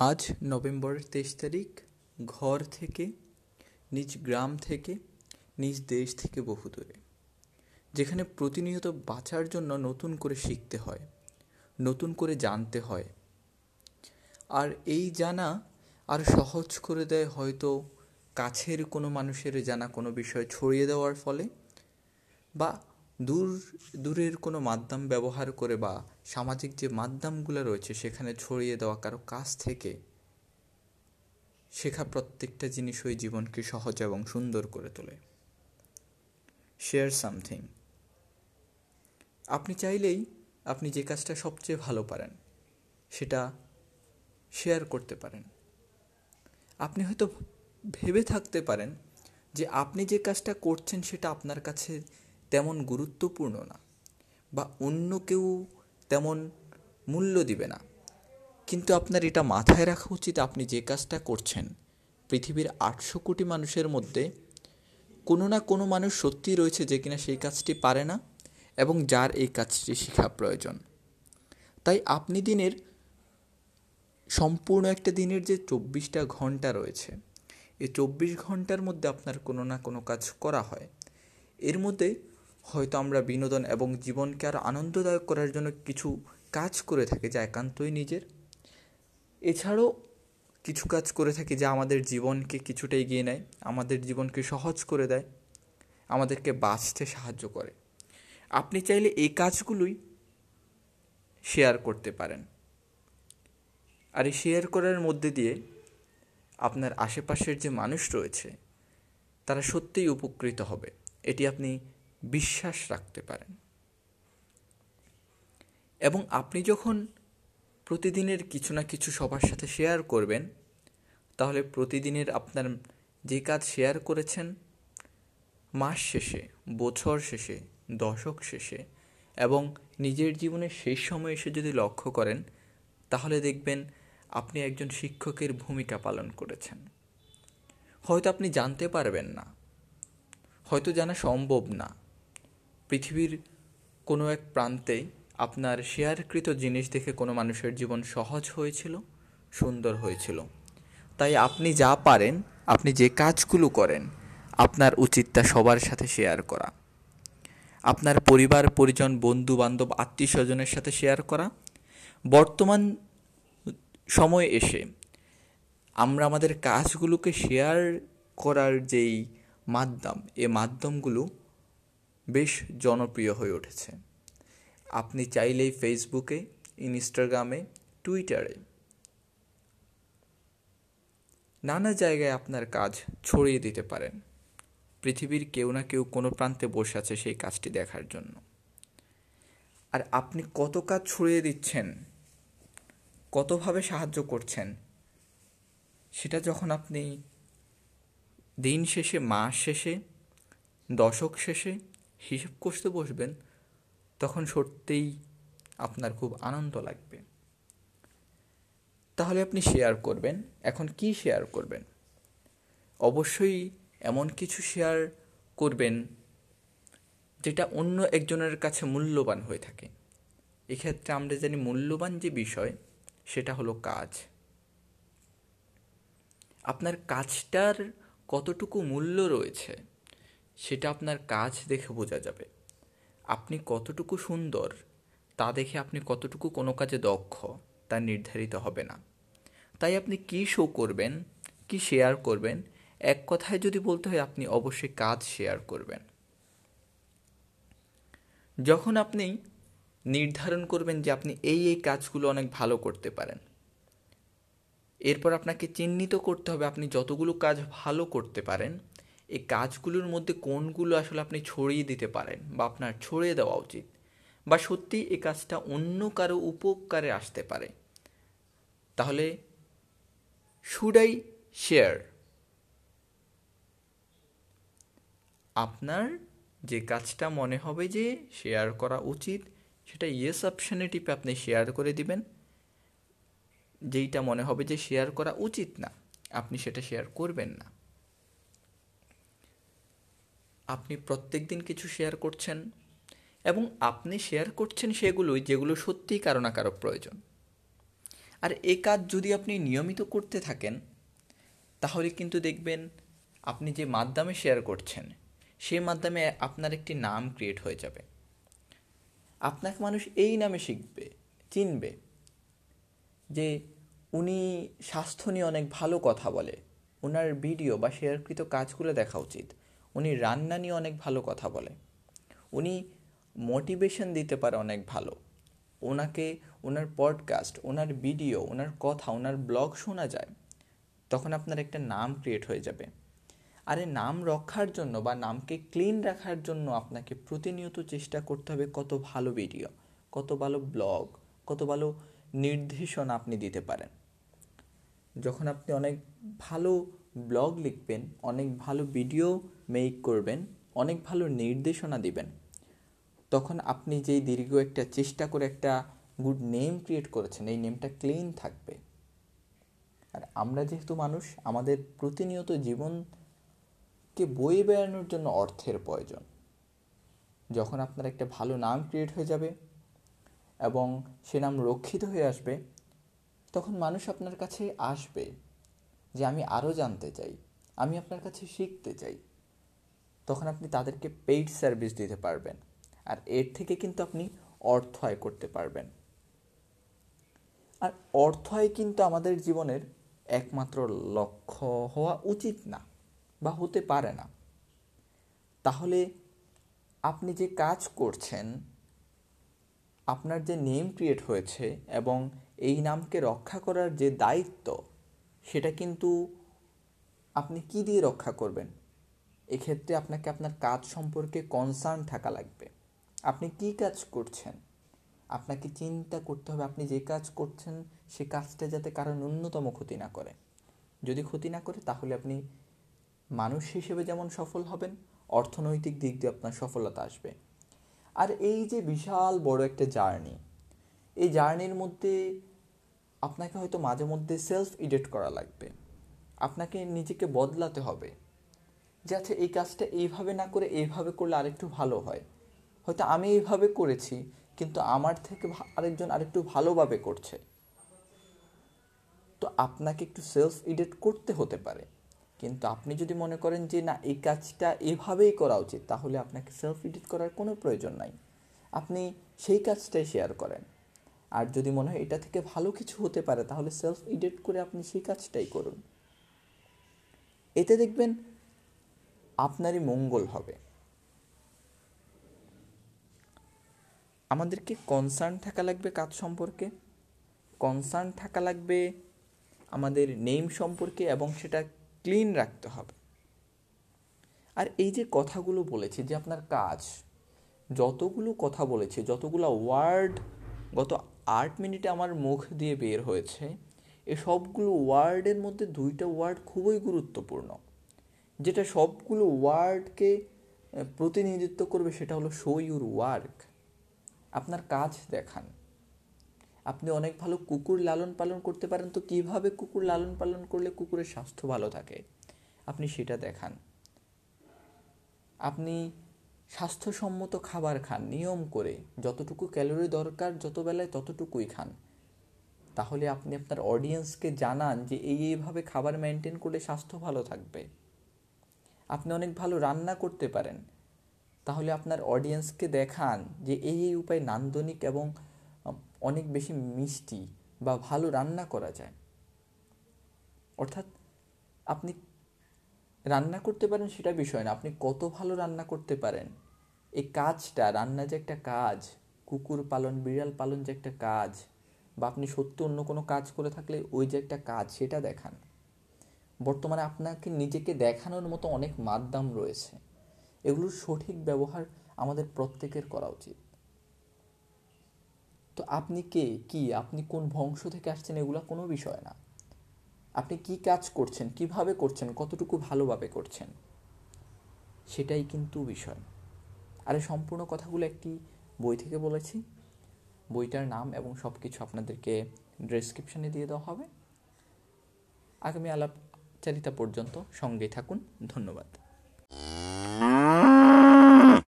আজ নভেম্বরের তেইশ তারিখ, ঘর থেকে, নিজ গ্রাম থেকে, নিজ দেশ থেকে বহু দূরে, যেখানে প্রতিনিয়ত বাঁচার জন্য নতুন করে শিখতে হয়, নতুন করে জানতে হয়। আর এই জানা আর সহজ করে দেয় হয়তো কাছের কোনো মানুষের জানা কোনো বিষয় ছড়িয়ে দেওয়ার ফলে, বা দূর, দূরের কোনো মাধ্যম ব্যবহার করে বা সামাজিক যে মাধ্যমগুলো রয়েছে সেখানে ছড়িয়ে দেওয়া কারও কাছ থেকে শেখা প্রত্যেকটা জিনিসই জীবনকে সহজ এবং সুন্দর করে তোলে। শেয়ার সামথিং আপনি চাইলেই আপনি যে কাজটা সবচেয়ে ভালো পারেন, সেটা শেয়ার করতে পারেন। আপনি হয়তো ভেবে থাকতে পারেন যে আপনি যে কাজটা করছেন সেটা আপনার কাছে তেমন গুরুত্বপূর্ণ না বা অন্য কেউ তেমন মূল্য দিবে না। কিন্তু আপনার এটা মাথায় রাখা উচিত আপনি যে কাজটা করছেন। পৃথিবীর আটশো কোটি মানুষের মধ্যে কোনো না কোনো মানুষ সত্যিই রয়েছে যে কিনা সেই কাজটি পারে না এবং যার এই কাজটি শেখা প্রয়োজন। তাই আপনি দিনের সম্পূর্ণ একটা দিনের যে চব্বিশটা ঘণ্টা রয়েছে, এই চব্বিশ ঘণ্টার মধ্যে আপনার কোনো না কোনো কাজ করা হয়। এর মধ্যে হয়তো আমরা বিনোদন এবং জীবনকে আরও আনন্দদায়ক করার জন্য কিছু কাজ করে থাকি যা একান্তই নিজের। এছাড়াও কিছু কাজ করে থাকি যা আমাদের জীবনকে কিছুটা এগিয়ে নেয়, আমাদের জীবনকে সহজ করে দেয়, আমাদেরকে বাঁচতে সাহায্য করে। আপনি চাইলে এই কাজগুলোই শেয়ার করতে পারেন। আর এই শেয়ার করার মধ্যে দিয়ে আপনার আশেপাশের যে মানুষ রয়েছে, তারা সত্যিই উপকৃত হবে। এটি আপনি বিশ্বাস রাখতে পারেন। এবং আপনি যখন প্রতিদিনের কিছু না কিছু সবার সাথে শেয়ার করবেন, তাহলে প্রতিদিনের আপনার যে কাজ শেয়ার করেছেন, মাস শেষে, বছর শেষে, দশক শেষে এবং নিজের জীবনের শেষ সময় এসে যদি লক্ষ্য করেন, তাহলে দেখবেন আপনি একজন শিক্ষকের ভূমিকা পালন করেছেন। হয়তো আপনি জানতে পারবেন না, হয়তো জানা সম্ভব না পৃথিবীর কোনো এক প্রান্তে আপনার শেয়ারকৃত জিনিস দেখে কোনো মানুষের জীবন সহজ হয়েছিল, সুন্দর হয়েছিল। তাই আপনি যা পারেন, আপনি যে কাজগুলো করেন, আপনার উচিত তা সবার সাথে শেয়ার করা। আপনার পরিবার, পরিজন বন্ধু বান্ধব আত্মীয় স্বজনের সাথে শেয়ার করা। বর্তমান সময়ে এসে আমরা আমাদের কাজগুলোকে শেয়ার করার যেই মাধ্যম, এ মাধ্যমগুলো বেশ জনপ্রিয় হয়ে উঠেছে। আপনি চাইলেই ফেসবুকে ইনস্টাগ্রামে টুইটারে নানা জায়গায় আপনার কাজ ছড়িয়ে দিতে পারেন। পৃথিবীর কেউ না কেউ কোনো প্রান্তে বসে আছে সেই কাজটি দেখার জন্য। আর আপনি কত কাজ ছড়িয়ে দিচ্ছেন, কতভাবে সাহায্য করছেন, সেটা যখন আপনি দিন শেষে, মাস শেষে, দশক শেষে হিসেব করতে বসবেন, তখন সত্যিই আপনার খুব আনন্দ লাগবে। তাহলে আপনি শেয়ার করবেন। এখন কি শেয়ার করবেন? অবশ্যই এমন কিছু শেয়ার করবেন, যেটা অন্য একজনের কাছে মূল্যবান হয়ে থাকে। এক্ষেত্রে আমরা জানি মূল্যবান যে বিষয়, সেটা হলো কাজ। আপনার কাজটার কতটুকু মূল্য রয়েছে সেটা আপনার কাজ দেখে বোঝা যাবে। আপনি কতটুকু সুন্দর, তা দেখে আপনি কতটুকু কোনো কাজে দক্ষ, তা নির্ধারিত হবে না। তাই আপনি কী শো করবেন, কি শেয়ার করবেন, এক কথায় যদি বলতে হয় আপনি অবশ্যই কাজ শেয়ার করবেন। যখন আপনি নির্ধারণ করবেন যে আপনি এই এই কাজগুলো অনেক ভালো করতে পারেন, এরপর আপনাকে চিহ্নিত করতে হবে আপনি যতগুলো কাজ ভালো করতে পারেন এই কাজগুলোর মধ্যে কোনগুলো আসলে আপনি ছড়িয়ে দিতে পারেন বা আপনার ছড়িয়ে দেওয়া উচিত? বা সত্যি এই কাজটা অন্য কারও উপকারে আসতে পারে? তাহলে শুড আই শেয়ার আপনার যে কাজটা মনে হবে যে শেয়ার করা উচিত, সেটা ইয়েস অপশানে টিপে আপনি শেয়ার করে দিবেন। যেইটা মনে হবে যে শেয়ার করা উচিত না, আপনি সেটা শেয়ার করবেন না। আপনি প্রত্যেক দিন কিছু শেয়ার করছেন এবং আপনি শেয়ার করছেন সেগুলোই যেগুলো সত্যিই কারও না কারও প্রয়োজন। আর এ কাজ যদি আপনি নিয়মিত করতে থাকেন, তাহলে কিন্তু দেখবেন আপনি যে মাধ্যমে শেয়ার করছেন সেই মাধ্যমে আপনার একটি নাম ক্রিয়েট হয়ে যাবে। আপনাকে মানুষ এই নামে শিখবে, চিনবে যে উনি স্বাস্থ্য নিয়ে অনেক ভালো কথা বলে ওনার ভিডিও বা শেয়ারকৃত কাজগুলো দেখা উচিত। উনি রান্না নিয়ে অনেক ভালো কথা বলে। উনি মোটিভেশন দিতে পারে অনেক ভালো। ওনাকে ওনার পডকাস্ট ওনার ভিডিও ওনার কথা ওনার ব্লগ শোনা যায়, তখন আপনার একটা নাম ক্রিয়েট হয়ে যাবে। আর নাম রক্ষার জন্য বা নামকে ক্লিন রাখার জন্য আপনাকে প্রতিনিয়ত চেষ্টা করতে হবে কত ভালো ভিডিও কত ভালো ব্লগ কত ভালো নির্দেশনা আপনি দিতে পারেন। যখন আপনি অনেক ভালো ব্লগ লিখবেন, অনেক ভালো ভিডিও মেক করবেন, অনেক ভালো নির্দেশনা দিবেন। তখন আপনি যেই দীর্ঘ একটা চেষ্টা করে একটা গুড নেম ক্রিয়েট করেছেন, এই নেমটা ক্লিন থাকবে। আর আমরা যেহেতু মানুষ, আমাদের প্রতিনিয়ত জীবনকে বয়ে বেড়ানোর জন্য অর্থের প্রয়োজন। যখন আপনার একটা ভালো নাম ক্রিয়েট হয়ে যাবে এবং সে নাম রক্ষিত হয়ে আসবে, তখন মানুষ আপনার কাছে আসবে। যে আমি আরও জানতে চাই, আমি আপনার কাছে শিখতে চাই। তখন আপনি তাদেরকে পেইড সার্ভিস দিতে পারবেন আর এর থেকে কিন্তু আপনি অর্থ আয় করতে পারবেন। আর অর্থ আয় কিন্তু আমাদের জীবনের একমাত্র লক্ষ্য হওয়া উচিত না বা হতে পারে না। তাহলে আপনি যে কাজ করছেন, আপনার যে নেম ক্রিয়েট হয়েছে এবং এই নামকে রক্ষা করার যে দায়িত্ব সেটা কিন্তু আপনি কি দিয়ে রক্ষা করবেন? এক্ষেত্রে আপনাকে আপনার কাজ সম্পর্কে কনসার্ন থাকা লাগবে। আপনি কি কাজ করছেন? আপনাকে চিন্তা করতে হবে আপনি যে কাজ করছেন, সে কাজটা যাতে কারও ন্যূনতম ক্ষতি না করে। যদি ক্ষতি না করে, তাহলে আপনি মানুষ হিসেবে যেমন সফল হবেন, অর্থনৈতিক দিক দিয়ে আপনার সফলতা আসবে। আর এই যে বিশাল বড় একটা জার্নি, এই জার্নির মধ্যে আপনাকে হয়তো মাঝে মধ্যে সেলফ এডিট করা লাগবে। আপনাকে নিজেকে বদলাতে হবে। যে আচ্ছা এই কাজটা এইভাবে না করে এইভাবে করলে আরেকটু ভালো হয়। হয়তো আমি এইভাবে করেছি, কিন্তু আমার থেকে আরেকজন আরেকটু ভালোভাবে করছে। তো আপনাকে একটু সেলফ এডিট করতে হতে পারে। কিন্তু আপনি যদি মনে করেন যে, না, এই কাজটা এভাবেই করা উচিত, তাহলে আপনাকে সেলফ এডিট করার কোনো প্রয়োজন নাই। আপনি সেই কাজটাই শেয়ার করেন। আর যদি মনে হয় এটা থেকে ভালো কিছু হতে পারে, তাহলে সেলফ এডিট করে আপনি সেই কাজটাই করুন। এতে দেখবেন আপনারই মঙ্গল হবে। আমাদেরকে কনসার্ন থাকা লাগবে কাজ সম্পর্কে কনসার্ন থাকা লাগবে আমাদের নেম সম্পর্কে এবং সেটা ক্লিন রাখতে হবে। আর এই যে কথাগুলো বলেছি যে আপনার কাজ, যতগুলো কথা বলেছে, যতগুলো ওয়ার্ড গত আট মিনিটে আমার মুখ দিয়ে বের হয়েছে। এ সবগুলো ওয়ার্ডের মধ্যে দুইটা ওয়ার্ড খুবই গুরুত্বপূর্ণ। যেটা সবগুলো ওয়ার্ডকে প্রতিনিধিত্ব করবে সেটা হলো শো ইউর ওয়ার্ক আপনার কাজ দেখান। আপনি অনেক ভালো কুকুর লালন পালন করতে পারেন, তো কীভাবে কুকুর লালন পালন করলে কুকুরের স্বাস্থ্য ভালো থাকে? আপনি সেটা দেখান। আপনি স্বাস্থ্যসম্মত খাবার খান, নিয়ম করে। যতটুকু ক্যালোরি দরকার, যত বেলায় ততটুকুই খান। তাহলে আপনি আপনার অডিয়েন্সকে জানান যে এই এইভাবে খাবার মেনটেন করলে স্বাস্থ্য ভালো থাকবে। আপনি অনেক ভালো রান্না করতে পারেন। তাহলে আপনার অডিয়েন্সকে দেখান যে এই এই উপায় নান্দনিক এবং অনেক বেশি মিষ্টি বা ভালো রান্না করা যায়। অর্থাৎ আপনি রান্না করতে পারেন সেটা বিষয় না। আপনি কত ভালো রান্না করতে পারেন। এই কাজটা, রান্না যে একটা কাজ, কুকুর পালন, বিড়াল পালন যে একটা কাজ, বা আপনি সত্যি অন্য কোনো কাজ করে থাকলে ওই যে একটা কাজ, সেটা দেখান। বর্তমানে আপনাকে নিজেকে দেখানোর মতো অনেক মাধ্যম রয়েছে। এগুলোর সঠিক ব্যবহার আমাদের প্রত্যেকের করা উচিত। তো আপনি কে? কি? আপনি কোন বংশ থেকে আসছেন? এগুলো কোনো বিষয় না। আপনি কি কাজ করছেন, কীভাবে করছেন, কতটুকু ভালোভাবে করছেন, সেটাই কিন্তু বিষয়। আর সম্পূর্ণ কথাগুলো একটি বই থেকে বলেছি। বইটার নাম এবং সব কিছু আপনাদেরকে ডেসক্রিপশানে দিয়ে দেওয়া হবে। আগামী আলাপচারিতা পর্যন্ত সঙ্গে থাকুন। ধন্যবাদ।